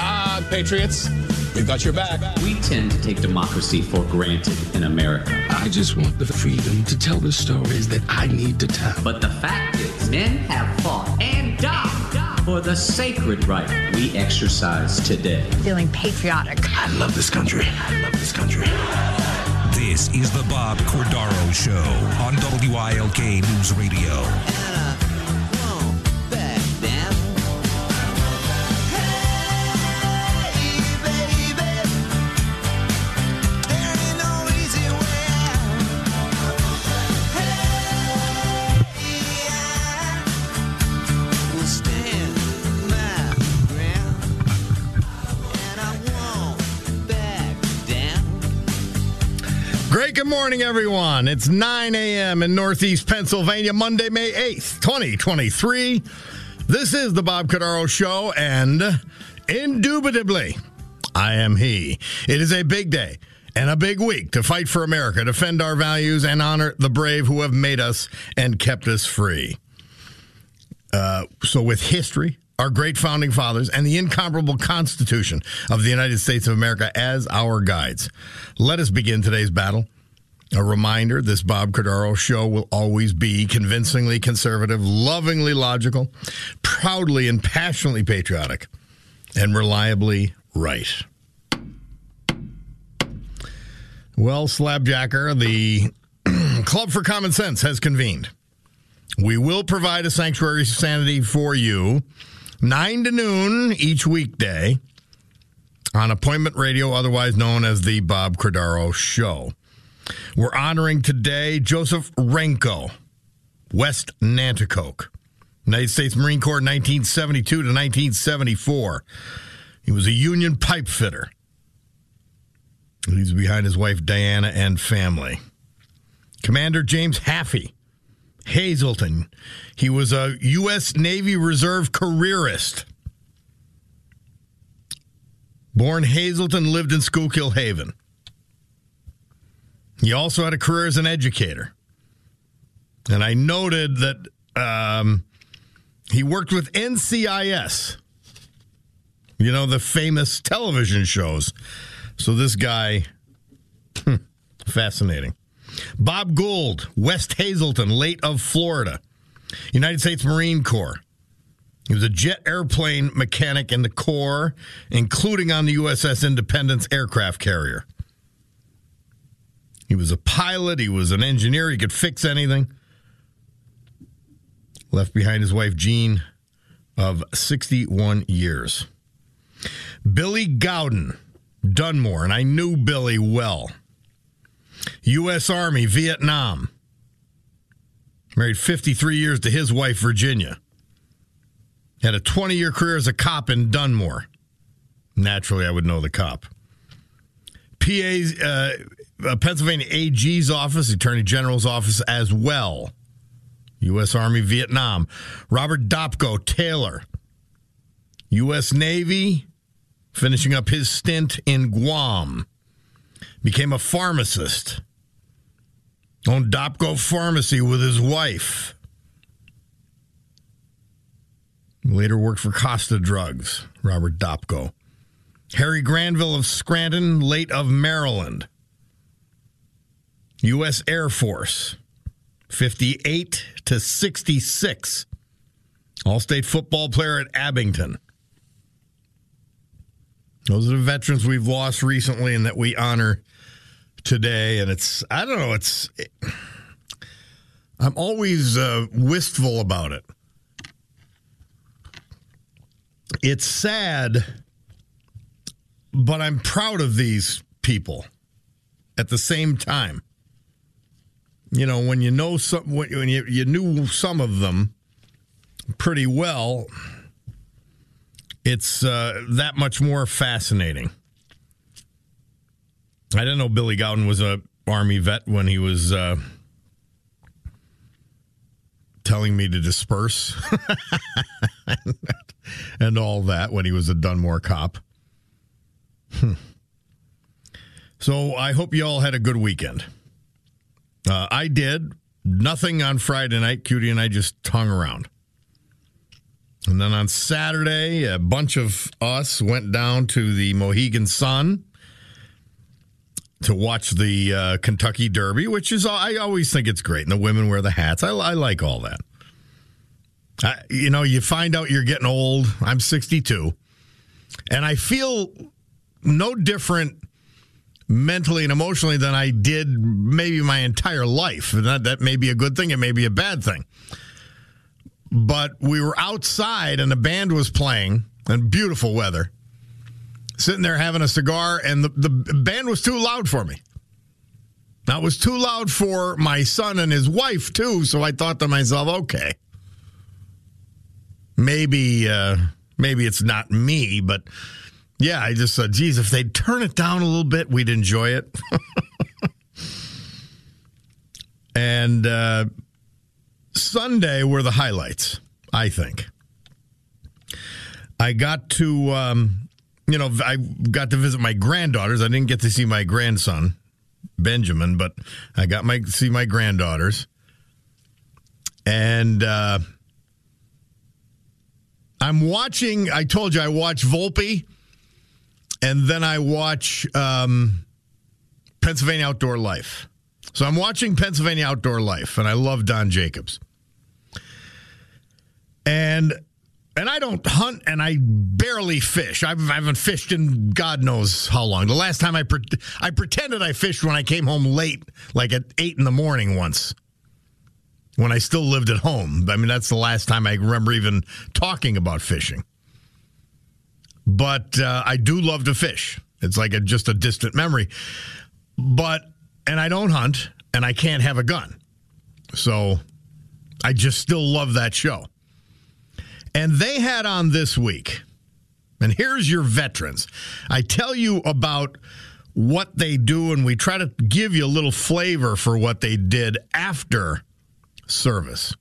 Ah, Patriots, we've got your back. We tend to take democracy for granted in America. I just want the freedom to tell the stories that I need to tell. But the fact is, men have fought and died for the sacred right we exercise today. Feeling patriotic. I love this country. I love this country. This is the Bob Cordaro Show on WILK News Radio. Morning, everyone. It's 9 a.m. in Northeast Pennsylvania, Monday, May 8th, 2023. This is the Bob Cordaro Show, and indubitably, I am he. It is a big day and a big week to fight for America, defend our values, and honor the brave who have made us and kept us free. Uh, so, with history, our great founding fathers, and the incomparable Constitution of the United States of America as our guides, let us begin today's battle. A reminder this Bob Cordaro show will always be convincingly conservative, lovingly logical, proudly and passionately patriotic, and reliably right. Well, Slabjacker, the Club for Common Sense has convened. We will provide a sanctuary of sanity for you, 9 to noon each weekday on appointment radio, otherwise known as the Bob Cordaro Show. We're honoring today Joseph Renko, West Nanticoke, United States Marine Corps 1972 to 1974. He was a union pipe fitter. He's behind his wife Diana and family. Commander James Haffey, Hazleton. He was a U.S. Navy Reserve careerist. Born Hazleton, lived in Schuylkill Haven. He also had a career as an educator. And I noted that um, he worked with NCIS, you know, the famous television shows. So this guy, hmm, fascinating. Bob Gould, West Hazleton, late of Florida, United States Marine Corps. He was a jet airplane mechanic in the Corps, including on the USS Independence aircraft carrier. Was a pilot, he was an engineer, he could fix anything. Left behind his wife, Jean, of 61 years. Billy Gowden, Dunmore, and I knew Billy well. U.S. Army, Vietnam. Married 53 years to his wife, Virginia. Had a 20 year career as a cop in Dunmore. Naturally, I would know the cop. PA's, uh, uh, Pennsylvania AG's office, Attorney General's office as well. U.S. Army, Vietnam. Robert Dopko, Taylor. U.S. Navy, finishing up his stint in Guam. Became a pharmacist. Owned Dopko Pharmacy with his wife. Later worked for Costa Drugs, Robert Dopko. Harry Granville of Scranton, late of Maryland. U.S. Air Force, 58 to 66. All state football player at Abington. Those are the veterans we've lost recently and that we honor today. And it's, I don't know, it's, it, I'm always uh, wistful about it. It's sad, but I'm proud of these people at the same time. You know, when you know some, when you, you knew some of them pretty well, it's uh, that much more fascinating. I didn't know Billy Gowden was a Army vet when he was uh, telling me to disperse and all that when he was a Dunmore cop. Hmm. So I hope you all had a good weekend. Uh, I did. Nothing on Friday night. Cutie and I just hung around. And then on Saturday, a bunch of us went down to the Mohegan Sun to watch the uh, Kentucky Derby, which is I always think it's great, and the women wear the hats. I, I like all that. I, you know, you find out you're getting old. I'm 62, and I feel no different mentally and emotionally than I did maybe my entire life. And that, that may be a good thing, it may be a bad thing. But we were outside and the band was playing and beautiful weather sitting there having a cigar, and the, the band was too loud for me. It was too loud for my son and his wife, too, so I thought to myself, okay, maybe, uh, maybe it's not me, but yeah, I just said, geez, if they'd turn it down a little bit, we'd enjoy it. and uh, Sunday were the highlights, I think. I got to um, you know, I got to visit my granddaughters. I didn't get to see my grandson, Benjamin, but I got my see my granddaughters. And uh, I'm watching, I told you I watch Volpe, and then I watch um, Pennsylvania Outdoor Life. So I'm watching Pennsylvania Outdoor Life, and I love Don Jacobs. And and I don't hunt and I barely fish. I've, I haven't fished in God knows how long. The last time I pre- I pretended I fished when I came home late, like at eight in the morning once, when I still lived at home. I mean, that's the last time I remember even talking about fishing. But uh, I do love to fish. It's like a, just a distant memory. But and I don't hunt and I can't have a gun, so I just still love that show. And they had on this week, and here's your veterans. I tell you about what they do, and we try to give you a little flavor for what they did after service.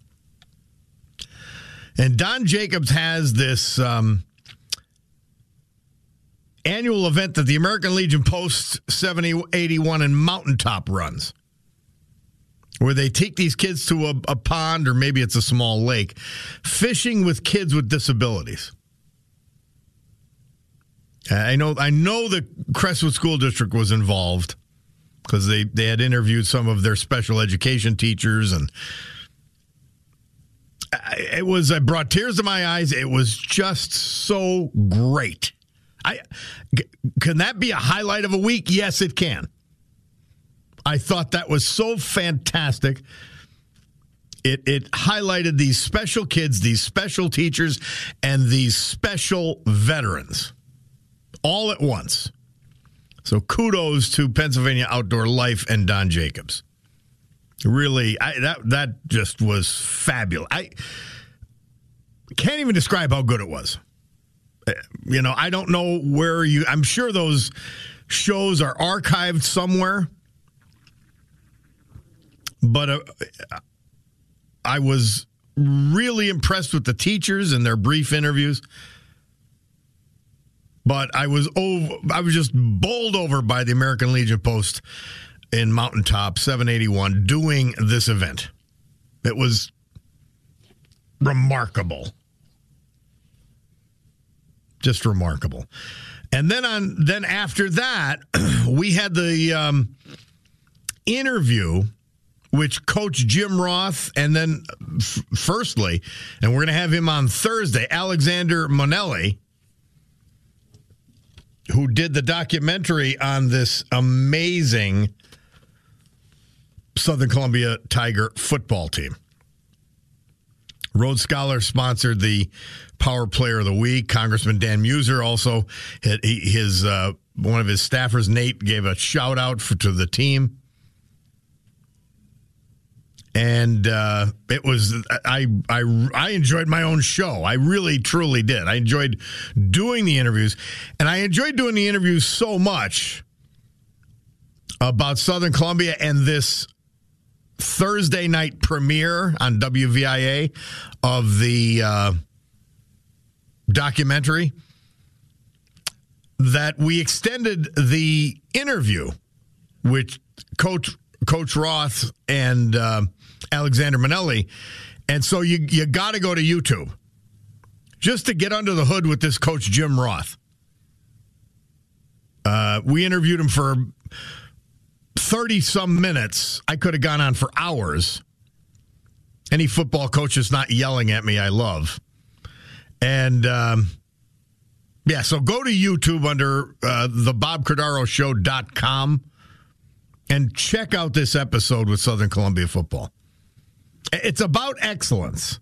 And Don Jacobs has this um, annual event that the American Legion Post 7081 and Mountaintop runs where they take these kids to a, a, pond or maybe it's a small lake, fishing with kids with disabilities. I know I know the Crestwood School District was involved because they, they had interviewed some of their special education teachers and it was I brought tears to my eyes. It was just so great. I can that be a highlight of a week? Yes, it can. I thought that was so fantastic. It, it highlighted these special kids, these special teachers, and these special veterans all at once. So kudos to Pennsylvania Outdoor Life and Don Jacobs. Really, I, that that just was fabulous. I can't even describe how good it was. You know, I don't know where you. I'm sure those shows are archived somewhere but uh, I was really impressed with the teachers and their brief interviews. But I was over, I was just bowled over by the American Legion Post in Mountaintop 781 doing this event. It was remarkable. Just remarkable. And then on then after that, we had the um, interview which Coach Jim Roth, and then f- firstly, and we're going to have him on Thursday, Alexander Monelli, who did the documentary on this amazing Southern Columbia Tiger football team. Rhodes Scholar sponsored the Power Player of the Week. Congressman Dan Meuser also his uh, one of his staffers, Nate, gave a shout out for, to the team, and uh, it was I I I enjoyed my own show. I really truly did. I enjoyed doing the interviews, and I enjoyed doing the interviews so much about Southern Columbia and this Thursday night premiere on WVIA of the uh, documentary that we extended the interview with Coach Coach Roth and uh, Alexander Monelli, and so you you got to go to YouTube just to get under the hood with this Coach Jim Roth. Uh, we interviewed him for 30 some minutes. I could have gone on for hours. Any football coach is not yelling at me, I love. And um, yeah, so go to YouTube under uh, the Show.com and check out this episode with Southern Columbia football. It's about excellence.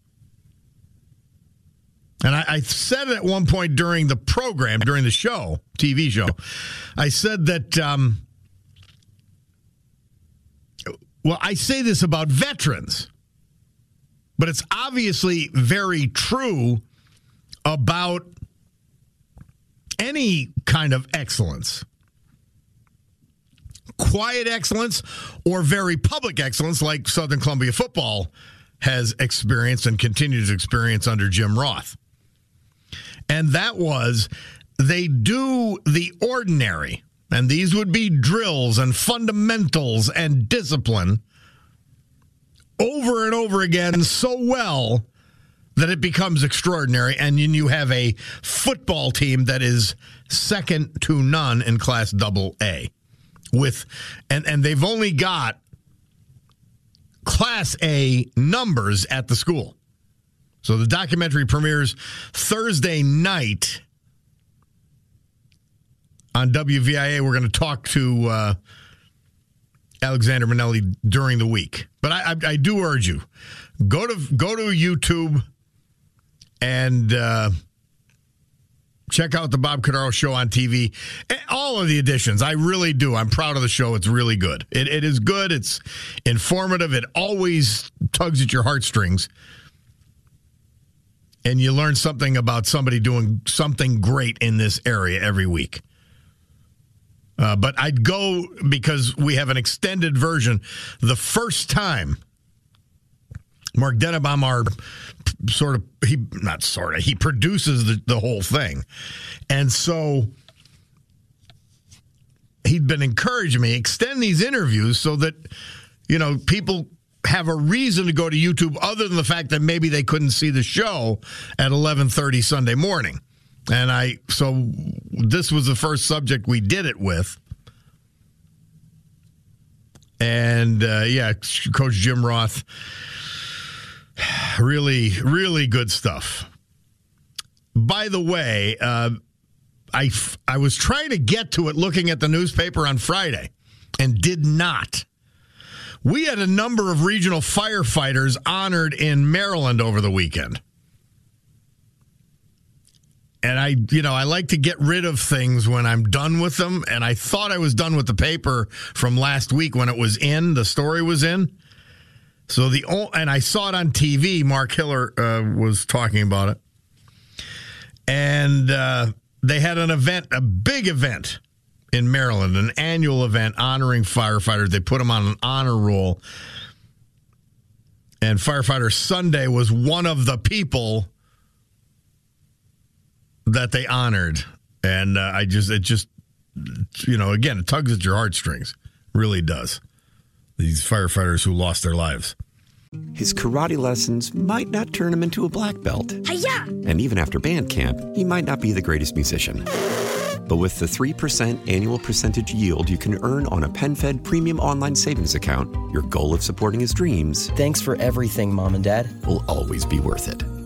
And I, I, said at one point during the program, during the show, TV show, I said that um, well, I say this about veterans, but it's obviously very true about any kind of excellence. Quiet excellence or very public excellence, like Southern Columbia football has experienced and continues to experience under Jim Roth. And that was they do the ordinary and these would be drills and fundamentals and discipline over and over again so well that it becomes extraordinary. And you have a football team that is second to none in Class Double A. With and and they've only got Class A numbers at the school. So the documentary premieres Thursday night on WVIA. We're going to talk to uh, Alexander Monelli during the week. But I, I, I, do urge you go to go to YouTube and uh, check out the Bob Cordaro show on TV. All of the editions, I really do. I'm proud of the show. It's really good. It, it is good. It's informative. It always tugs at your heartstrings. And you learn something about somebody doing something great in this area every week. Uh, but I'd go because we have an extended version. The first time Mark Dennebaum, our sort of he not sort of he produces the, the whole thing, and so he'd been encouraging me extend these interviews so that you know people have a reason to go to YouTube other than the fact that maybe they couldn't see the show at 11:30 Sunday morning. And I, so this was the first subject we did it with. And uh, yeah, Coach Jim Roth, really, really good stuff. By the way, uh, I, I was trying to get to it looking at the newspaper on Friday and did not. We had a number of regional firefighters honored in Maryland over the weekend and I, you know, I like to get rid of things when I'm done with them. And I thought I was done with the paper from last week when it was in, the story was in. So the and I saw it on TV. Mark Hiller uh, was talking about it, and uh, they had an event, a big event in Maryland, an annual event honoring firefighters. They put them on an honor roll, and firefighter Sunday was one of the people that they honored, and uh, I just it just you know again it tugs at your heartstrings, really does. These firefighters who lost their lives. His karate lessons might not turn him into a black belt. Hi-ya! And even after band camp, he might not be the greatest musician. But with the 3% annual percentage yield you can earn on a PenFed premium online savings account, your goal of supporting his dreams Thanks for everything, Mom and Dad. will always be worth it.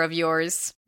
of yours.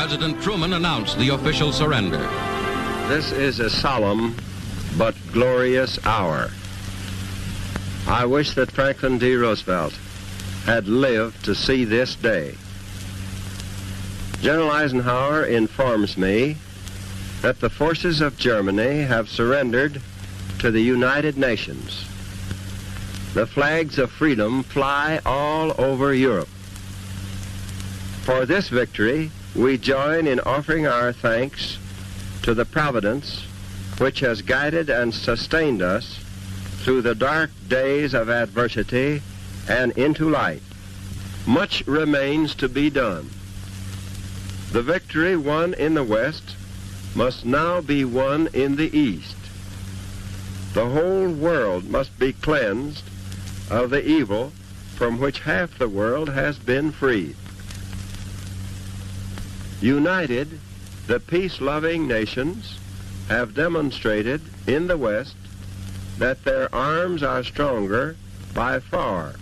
President Truman announced the official surrender. This is a solemn but glorious hour. I wish that Franklin D. Roosevelt had lived to see this day. General Eisenhower informs me that the forces of Germany have surrendered to the United Nations. The flags of freedom fly all over Europe. For this victory, we join in offering our thanks to the Providence which has guided and sustained us through the dark days of adversity and into light. Much remains to be done. The victory won in the West must now be won in the East. The whole world must be cleansed of the evil from which half the world has been freed. United, the peace-loving nations have demonstrated in the West that their arms are stronger by far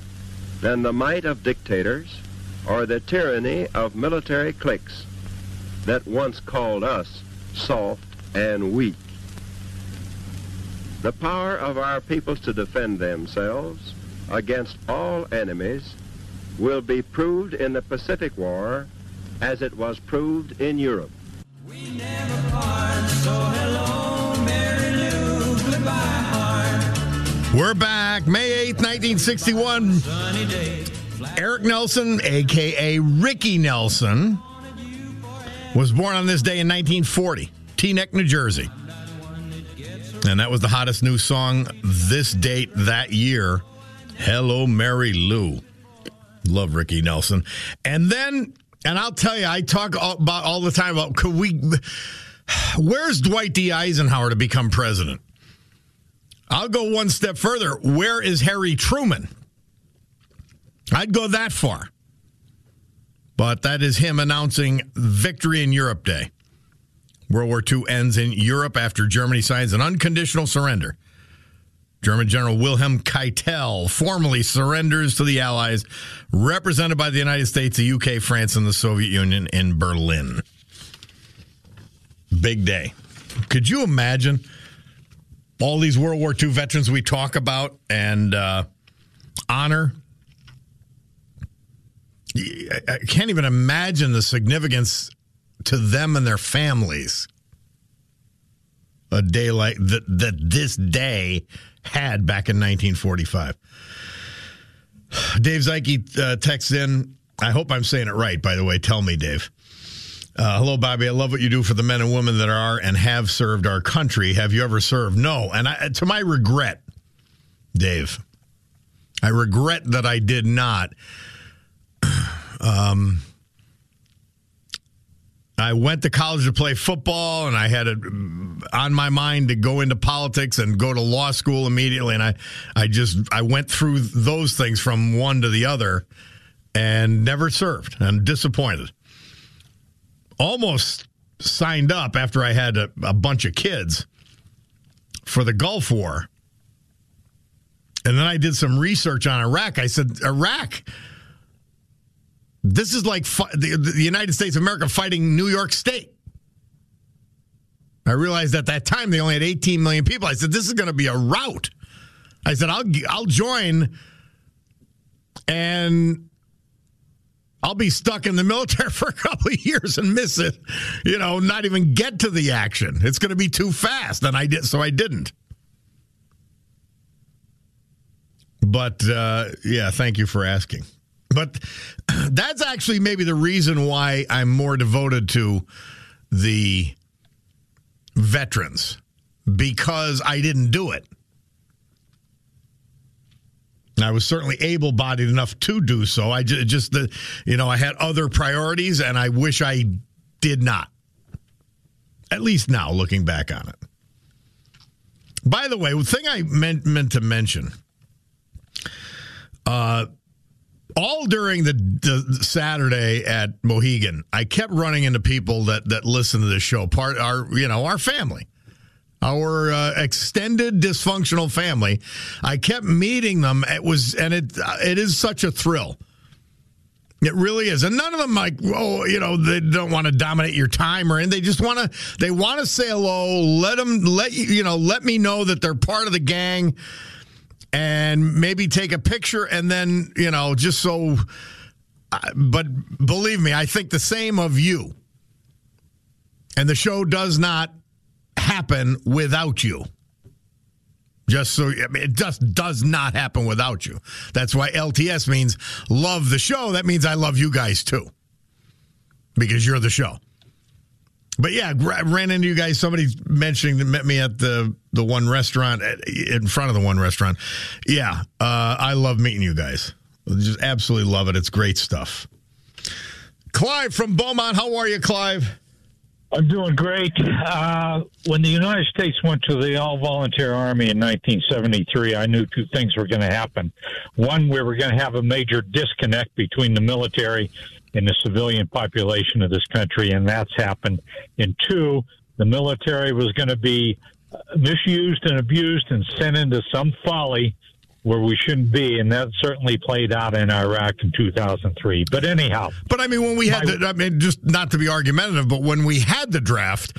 than the might of dictators or the tyranny of military cliques that once called us soft and weak. The power of our peoples to defend themselves against all enemies will be proved in the Pacific War as it was proved in Europe. We're back. May 8th, 1961. Eric Nelson, a.k.a. Ricky Nelson, was born on this day in 1940, Teaneck, New Jersey. And that was the hottest new song this date that year. Hello, Mary Lou. Love Ricky Nelson. And then, and I'll tell you, I talk all, about all the time about could we, where's Dwight D. Eisenhower to become president? I'll go one step further. Where is Harry Truman? I'd go that far. But that is him announcing victory in Europe Day. World War II ends in Europe after Germany signs an unconditional surrender. German General Wilhelm Keitel formally surrenders to the Allies, represented by the United States, the UK, France, and the Soviet Union in Berlin. Big day. Could you imagine all these World War II veterans we talk about and uh, honor? I can't even imagine the significance to them and their families. A day like that, that this day had back in 1945. Dave Zeike uh, texts in. I hope I'm saying it right, by the way. Tell me, Dave. Uh, hello, Bobby. I love what you do for the men and women that are and have served our country. Have you ever served? No. And I, to my regret, Dave, I regret that I did not. Um, I went to college to play football, and I had it on my mind to go into politics and go to law school immediately. And I, I just I went through those things from one to the other, and never served. I'm disappointed. Almost signed up after I had a, a bunch of kids for the Gulf War. And then I did some research on Iraq. I said, Iraq, this is like fi- the, the United States of America fighting New York State. I realized at that time they only had 18 million people. I said, this is going to be a rout. I said, I'll, I'll join and I'll be stuck in the military for a couple of years and miss it. You know, not even get to the action. It's going to be too fast. And I did, so I didn't. But uh, yeah, thank you for asking. But that's actually maybe the reason why I'm more devoted to the veterans because I didn't do it. I was certainly able bodied enough to do so. I just, the, you know, I had other priorities and I wish I did not. At least now, looking back on it. By the way, the thing I meant, meant to mention uh, all during the, the, Saturday at Mohegan, I kept running into people that that listen to this show. Part our you know our family, our uh, extended dysfunctional family. I kept meeting them. It was and it it is such a thrill. It really is, and none of them like oh you know they don't want to dominate your time or and they just want to they want to say hello. Let them let you you know let me know that they're part of the gang and maybe take a picture and then, you know, just so. But believe me, I think the same of you. And the show does not happen without you. Just so I mean, it just does not happen without you. That's why LTS means love the show. That means I love you guys too, because you're the show. But yeah, ran into you guys. Somebody mentioning that met me at the the one restaurant in front of the one restaurant. Yeah, uh, I love meeting you guys. Just absolutely love it. It's great stuff. Clive from Beaumont, how are you, Clive? I'm doing great. Uh, when the United States went to the all volunteer army in 1973, I knew two things were going to happen. One, we were going to have a major disconnect between the military in the civilian population of this country, and that's happened. And two, the military was going to be uh, misused and abused and sent into some folly where we shouldn't be, and that certainly played out in Iraq in 2003. But anyhow, but I mean, when we had, my, the, I mean, just not to be argumentative, but when we had the draft,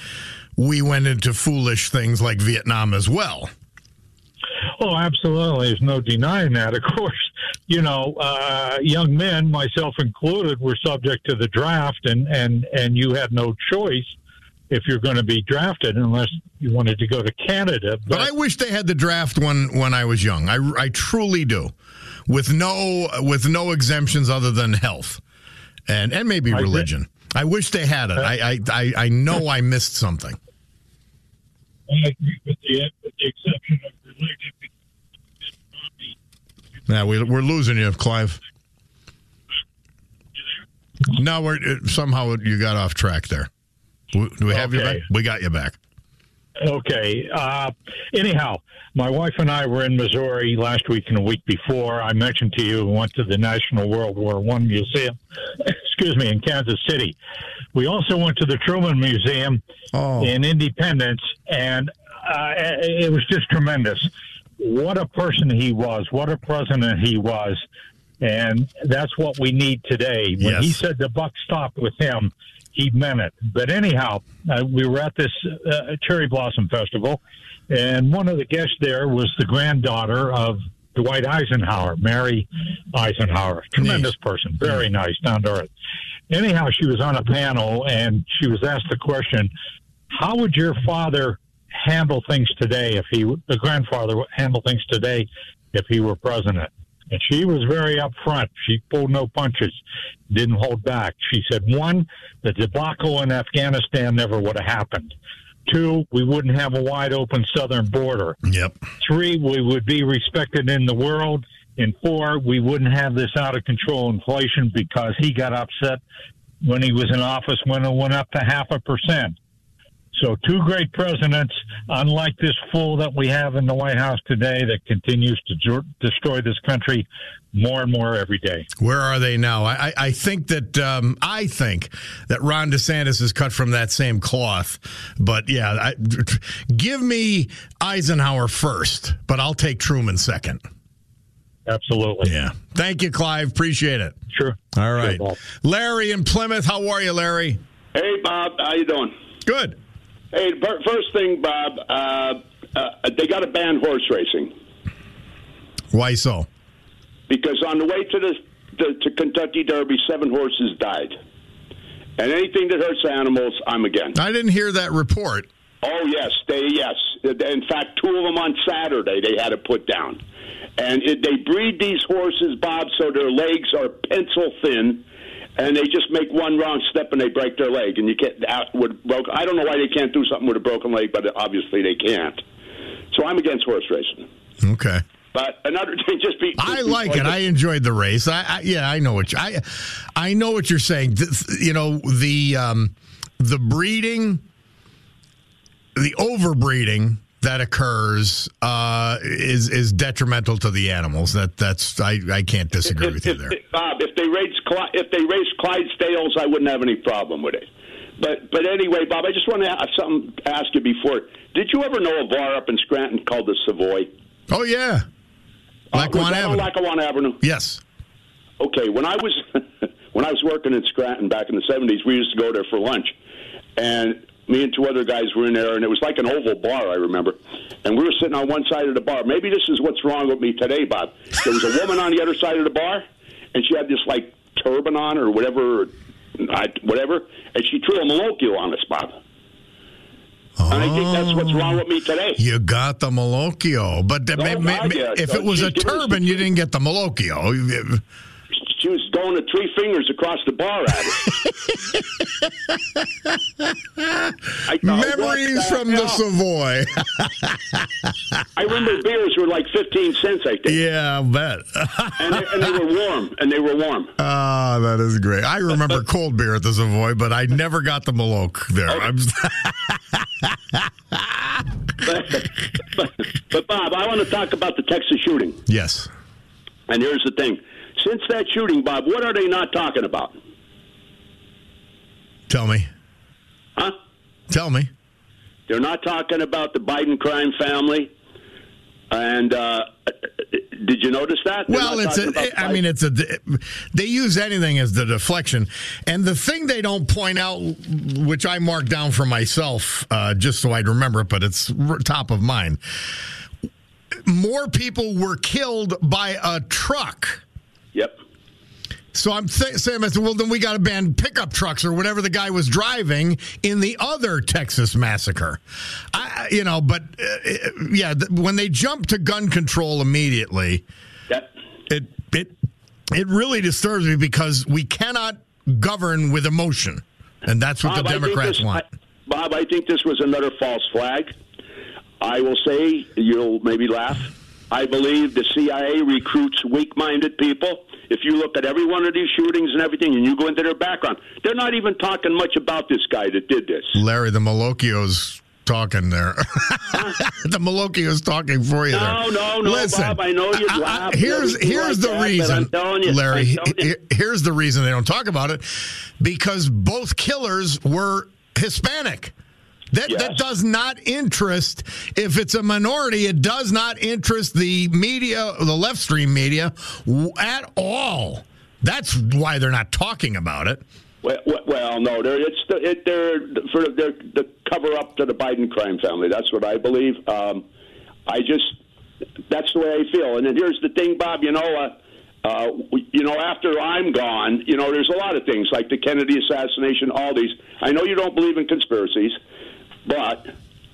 we went into foolish things like Vietnam as well. Oh, absolutely. There's no denying that. Of course, you know, uh, young men, myself included, were subject to the draft, and and and you had no choice if you're going to be drafted unless you wanted to go to Canada. But, but I wish they had the draft when when I was young. I, I truly do, with no with no exemptions other than health, and and maybe religion. I, I wish they had it. Uh, I, I I know I missed something. I agree with the, with the exception of religion yeah, we, we're losing you, Clive. No, we're somehow you got off track there. Do we have okay. you back? We got you back. Okay. Uh, anyhow, my wife and I were in Missouri last week and the week before. I mentioned to you we went to the National World War One Museum. excuse me, in Kansas City. We also went to the Truman Museum oh. in Independence, and uh, it was just tremendous what a person he was, what a president he was. And that's what we need today. When yes. he said the buck stopped with him, he meant it. But anyhow, uh, we were at this uh, Cherry Blossom Festival, and one of the guests there was the granddaughter of Dwight Eisenhower, Mary Eisenhower. Tremendous nice. person, very nice, down to earth. Anyhow, she was on a panel, and she was asked the question, How would your father handle things today if he, the grandfather, would handle things today if he were president. And she was very upfront. She pulled no punches, didn't hold back. She said, one, the debacle in Afghanistan never would have happened. Two, we wouldn't have a wide open southern border. Yep. Three, we would be respected in the world. And four, we wouldn't have this out of control inflation because he got upset when he was in office when it went up to half a percent. So, two great presidents, unlike this fool that we have in the White House today that continues to jor- destroy this country more and more every day. Where are they now? I, I think that um, I think that Ron DeSantis is cut from that same cloth. But yeah, I, give me Eisenhower first, but I'll take Truman second. Absolutely. Yeah. Thank you, Clive. Appreciate it. Sure. All right. Sure, Larry in Plymouth. How are you, Larry? Hey, Bob. How you doing? Good. Hey, first thing, Bob. Uh, uh, they got to ban horse racing Why so? because on the way to the, the to Kentucky Derby, seven horses died, and anything that hurts animals, I'm against. I didn't hear that report. Oh yes, they yes. In fact, two of them on Saturday they had to put down, and it, they breed these horses, Bob, so their legs are pencil thin, and they just make one wrong step and they break their leg, and you can't out with broken. I don't know why they can't do something with a broken leg, but obviously they can't. So I'm against horse racing. Okay. But another thing, just be. I like it. I enjoyed the race. I, I yeah, I know what you, I I know what you're saying. You know the um, the breeding, the overbreeding that occurs uh, is is detrimental to the animals. That that's I, I can't disagree with you there. If, Bob, if they race Cly- if they race Clydesdales, I wouldn't have any problem with it. But but anyway, Bob, I just want to have something ask you before. Did you ever know a bar up in Scranton called the Savoy? Oh yeah, Lackawanna uh, Avenue. Lackawanna Avenue. Yes. Okay, when I was when I was working in Scranton back in the seventies, we used to go there for lunch, and me and two other guys were in there, and it was like an oval bar, I remember. And we were sitting on one side of the bar. Maybe this is what's wrong with me today, Bob. There was a woman on the other side of the bar, and she had this like turban on or whatever, I, whatever, and she threw a malocchio on us, Bob. And I think that's what's wrong with me today. You got the Malocchio, but Oh, ma- ma- God, yeah. if So it was a she's giving us turban, you didn't get the Malocchio. Going to three fingers across the bar at it. Memories from the hell? Savoy. I remember beers were like 15 cents, I think. yeah, I'll bet. and, they, and they were warm. And they were warm. Ah, that is great. I remember cold beer at the Savoy, but I never got the Maloc there. I'm, But, but, but Bob, I want to talk about the Texas shooting. yes. And here's the thing: since that shooting, Bob, what are they not talking about? Tell me. Huh? Tell me. They're not talking about the Biden crime family. And uh, did you notice that? They're Well, it's talking a, about I mean, it's a, they use anything as the deflection. And the thing they don't point out, which I marked down for myself, uh, just so I'd remember it, but it's top of mind. More people were killed by a truck. Yep. So I'm th- saying, I said, well, then we got to ban pickup trucks or whatever the guy was driving in the other Texas massacre. I, you know, but uh, yeah, th- when they jump to gun control immediately, Yep. it it it really disturbs me because we cannot govern with emotion, and that's what the Bob, think Democrats this- want. I- Bob, I think this was another false flag. I will say, you'll maybe laugh. I believe the CIA recruits weak minded people. If you look at every one of these shootings and everything, and you go into their background, they're not even talking much about this guy that did this. Larry, the Malocchio's talking there. the Malocchio's talking for you there. No, no, no, Listen, Bob. I know you'd I- I- laugh. here's here's like the that, reason, you, Larry. I'm telling you. he- Here's the reason they don't talk about it because both killers were Hispanic. That that does not interest if it's a minority. It does not interest the media, the left stream media, at all. That's why they're not talking about it. Well, well- no, they're, it's the, it, they're for the, the cover up to the Biden crime family. That's what I believe. Um, I just that's the way I feel. And then here's the thing, Bob. You know, uh, uh, you know, after I'm gone, you know, there's a lot of things like the Kennedy assassination, all these. I know you don't believe in conspiracies, but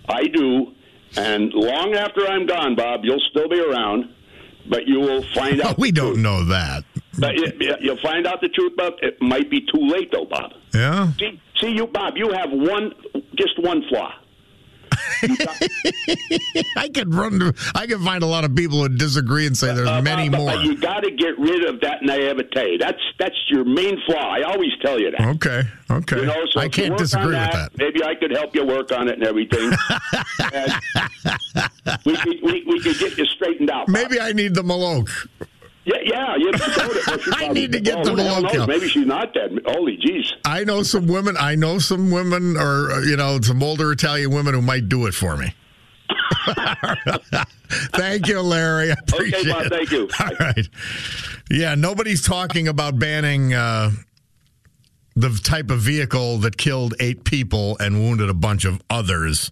I do. And long after I'm gone, Bob, you'll still be around, but you will find out. we don't know that. But you- you'll find out the truth, Bob. It might be too late, though, Bob. Yeah. See, see, you, Bob. You have one, just one flaw. I could run. To, I could find a lot of people who disagree and say there's Uh, many but- more. But you got to get rid of that naivete. That's that's your main flaw. I always tell you that. Okay, okay. You know, so I can't disagree with that. Maybe I could help you work on it and everything. and we, could, we, we could get you straightened out. Maybe I need the Maloke. Yeah, yeah. You I need to get oh, the knows? out. Maybe she's not dead. Holy jeez. I know some women. I know some women, or uh, you know, some older Italian women who might do it for me. thank you, Larry. I appreciate Bob, it. thank you. All right. Yeah, nobody's talking about banning uh, the type of vehicle that killed eight people and wounded a bunch of others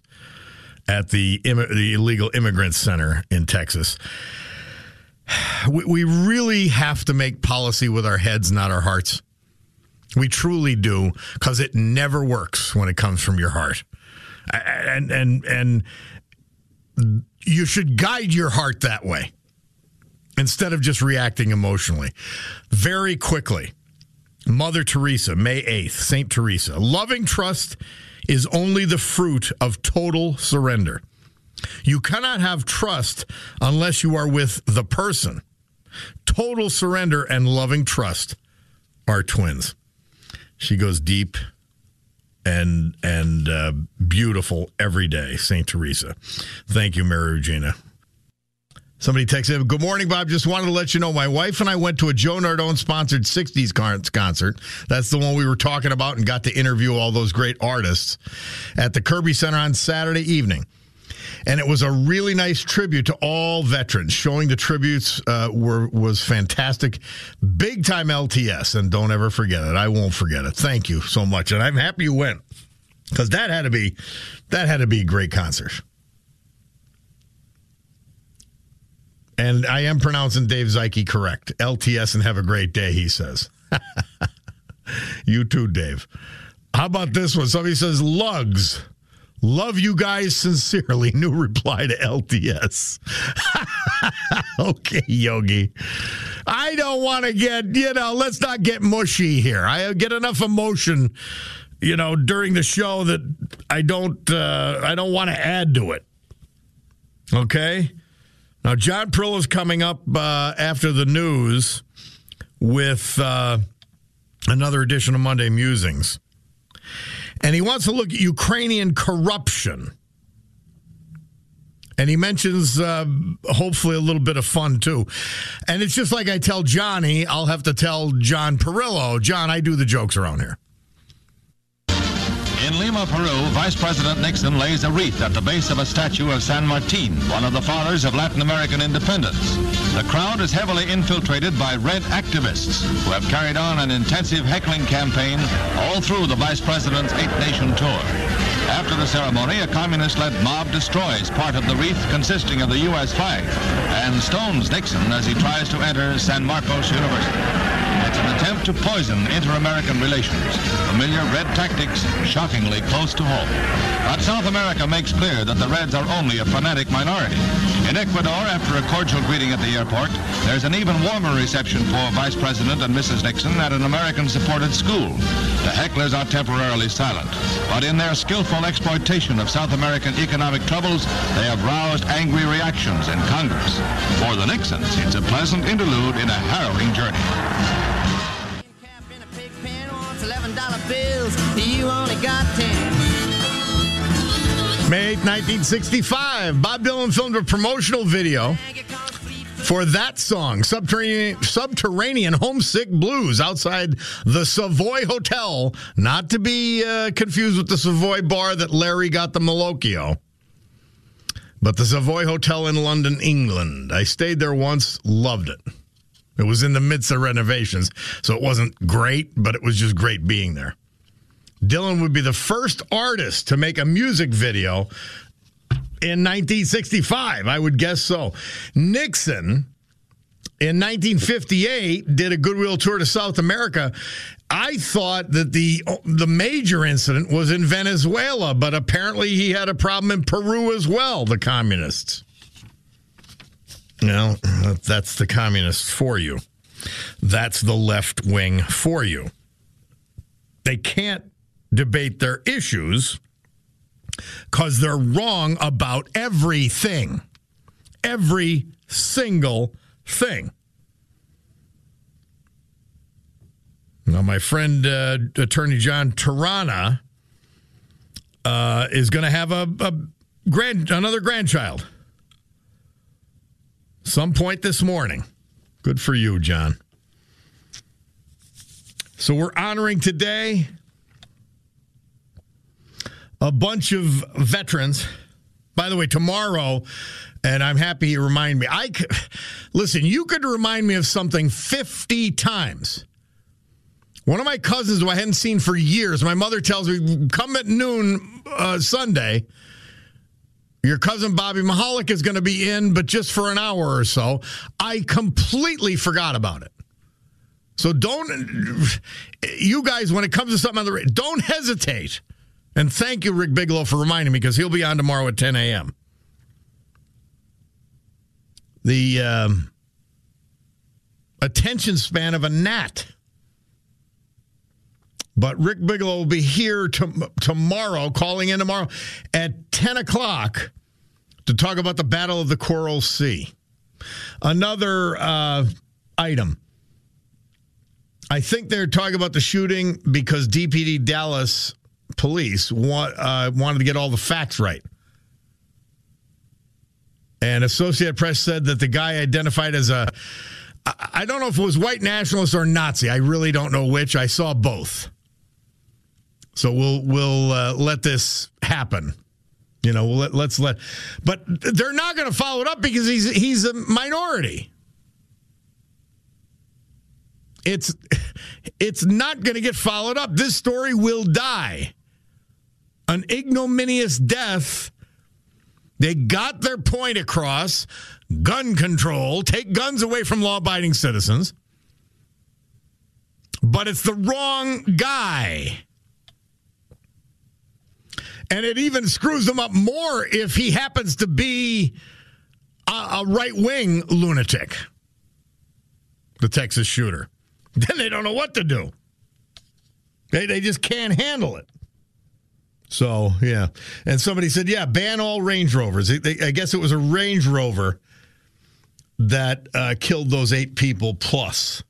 at the immi- the illegal immigrant center in Texas. We, we really have to make policy with our heads, not our hearts. We truly do, because it never works when it comes from your heart. And and and you should guide your heart that way instead of just reacting emotionally. Very quickly, Mother Teresa, May 8th, St. Teresa. Loving trust is only the fruit of total surrender. You cannot have trust unless you are with the person. Total surrender and loving trust are twins. She goes deep and and uh, beautiful every day, Saint Teresa. Thank you, Mary Regina. Somebody texted, Good morning, Bob. Just wanted to let you know my wife and I went to a Joe Nardone sponsored 60s concert. That's the one we were talking about and got to interview all those great artists at the Kirby Center on Saturday evening. And it was a really nice tribute to all veterans. Showing the tributes uh, were was fantastic. Big time LTS, and don't ever forget it. I won't forget it. Thank you so much, and I'm happy you went because that had to be that had to be a great concert. And I am pronouncing Dave Zeike correct. LTS and have a great day, he says. you too, Dave. How about this one? Somebody says, Lugs. Love you guys sincerely. New reply to LTS. okay, Yogi. I don't want to get, you know, let's not get mushy here. I get enough emotion, you know, during the show that I don't uh, I don't want to add to it. Okay? Now John Prill is coming up uh, after the news with uh, another edition of Monday Musings and he wants to look at Ukrainian corruption. And he mentions uh, hopefully a little bit of fun too. And it's just like I tell Johnny, I'll have to tell John Perillo, John, I do the jokes around here. In Lima, Peru, Vice President Nixon lays a wreath at the base of a statue of San Martin, one of the fathers of Latin American independence. The crowd is heavily infiltrated by red activists who have carried on an intensive heckling campaign all through the Vice President's eight-nation tour. After the ceremony, a communist-led mob destroys part of the wreath consisting of the U.S. flag and stones Nixon as he tries to enter San Marcos University. Attempt to poison inter-American relations. Familiar red tactics shockingly close to home. But South America makes clear that the Reds are only a fanatic minority. In Ecuador, after a cordial greeting at the airport, there's an even warmer reception for Vice President and Mrs. Nixon at an American-supported school. The hecklers are temporarily silent. But in their skillful exploitation of South American economic troubles, they have roused angry reactions in Congress. For the Nixons, it's a pleasant interlude in a harrowing journey. Bills, you only got 10. May 8th, 1965, Bob Dylan filmed a promotional video for that song, Subterranean, Subterranean Homesick Blues, outside the Savoy Hotel, not to be uh, confused with the Savoy bar that Larry got the Malocchio, but the Savoy Hotel in London, England. I stayed there once, loved it. It was in the midst of renovations, so it wasn't great, but it was just great being there. Dylan would be the first artist to make a music video in 1965. I would guess so. Nixon in 1958 did a goodwill tour to South America. I thought that the the major incident was in Venezuela, but apparently he had a problem in Peru as well, the communists. Well, that's the communists for you. That's the left wing for you. They can't debate their issues because they're wrong about everything. Every single thing. Now, my friend, uh, Attorney John Tarana, uh, is going to have a, a grand another grandchild some point this morning. Good for you, John. So we're honoring today a bunch of veterans. By the way, tomorrow, and I'm happy you remind me. I listen. You could remind me of something 50 times. One of my cousins who I hadn't seen for years. My mother tells me, "Come at noon uh, Sunday." Your cousin Bobby Mahalik is going to be in, but just for an hour or so. I completely forgot about it. So don't, you guys, when it comes to something on the radio, don't hesitate. And thank you, Rick Bigelow, for reminding me because he'll be on tomorrow at 10 a.m. The um, attention span of a gnat. But Rick Bigelow will be here to, tomorrow, calling in tomorrow at 10 o'clock to talk about the Battle of the Coral Sea. Another uh, item. I think they're talking about the shooting because DPD Dallas police want, uh, wanted to get all the facts right. And Associated Press said that the guy identified as a, I don't know if it was white nationalist or Nazi. I really don't know which. I saw both. So we'll we'll uh, let this happen. You know, let, let's let, but they're not going to follow it up because he's he's a minority. It's it's not going to get followed up. This story will die. An ignominious death. They got their point across. Gun control, take guns away from law abiding citizens. But it's the wrong guy. And it even screws them up more if he happens to be a, a right wing lunatic, the Texas shooter. Then they don't know what to do. They, they just can't handle it. So, yeah. And somebody said, yeah, ban all Range Rovers. I guess it was a Range Rover that uh, killed those eight people plus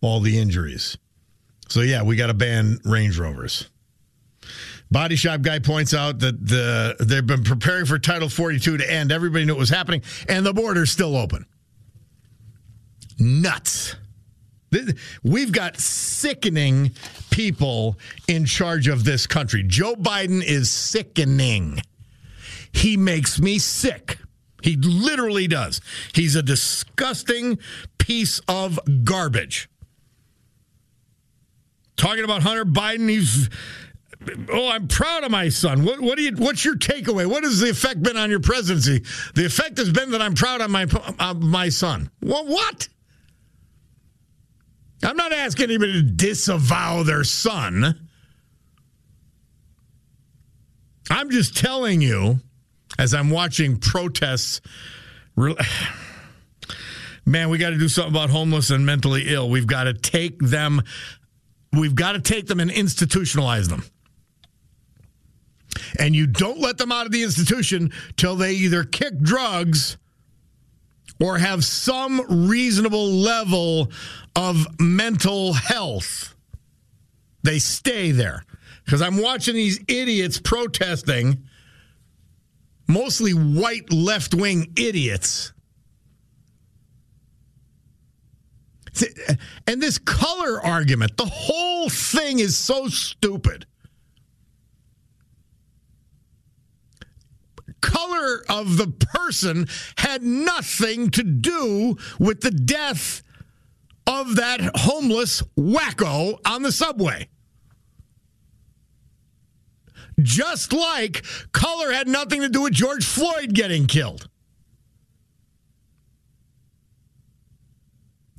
all the injuries. So, yeah, we got to ban Range Rovers. Body shop guy points out that the they've been preparing for Title 42 to end. Everybody knew it was happening, and the border's still open. Nuts. We've got sickening people in charge of this country. Joe Biden is sickening. He makes me sick. He literally does. He's a disgusting piece of garbage. Talking about Hunter Biden, he's oh, I'm proud of my son. What, what do you? What's your takeaway? What has the effect been on your presidency? The effect has been that I'm proud of my of my son. Well, what? I'm not asking anybody to disavow their son. I'm just telling you, as I'm watching protests, man, we got to do something about homeless and mentally ill. We've got to take them, we've got to take them and institutionalize them. And you don't let them out of the institution till they either kick drugs or have some reasonable level of mental health. They stay there. Because I'm watching these idiots protesting, mostly white left wing idiots. And this color argument, the whole thing is so stupid. Color of the person had nothing to do with the death of that homeless wacko on the subway. Just like color had nothing to do with George Floyd getting killed.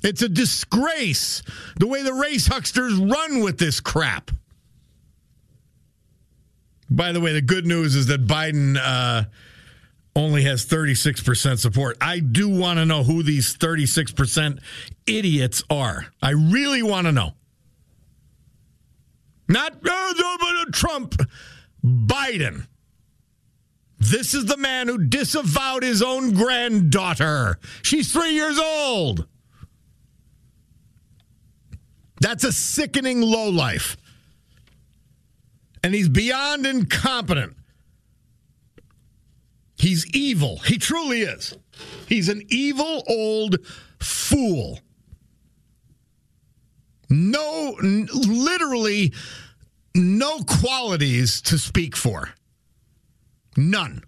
It's a disgrace the way the race hucksters run with this crap. By the way, the good news is that Biden uh, only has 36% support. I do want to know who these 36% idiots are. I really want to know. Not uh, Trump, Biden. This is the man who disavowed his own granddaughter. She's three years old. That's a sickening lowlife. And he's beyond incompetent. He's evil. He truly is. He's an evil old fool. No, n- literally, no qualities to speak for. None.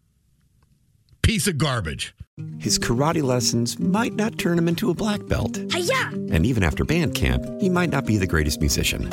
Piece of garbage. His karate lessons might not turn him into a black belt. Hiya! And even after band camp, he might not be the greatest musician.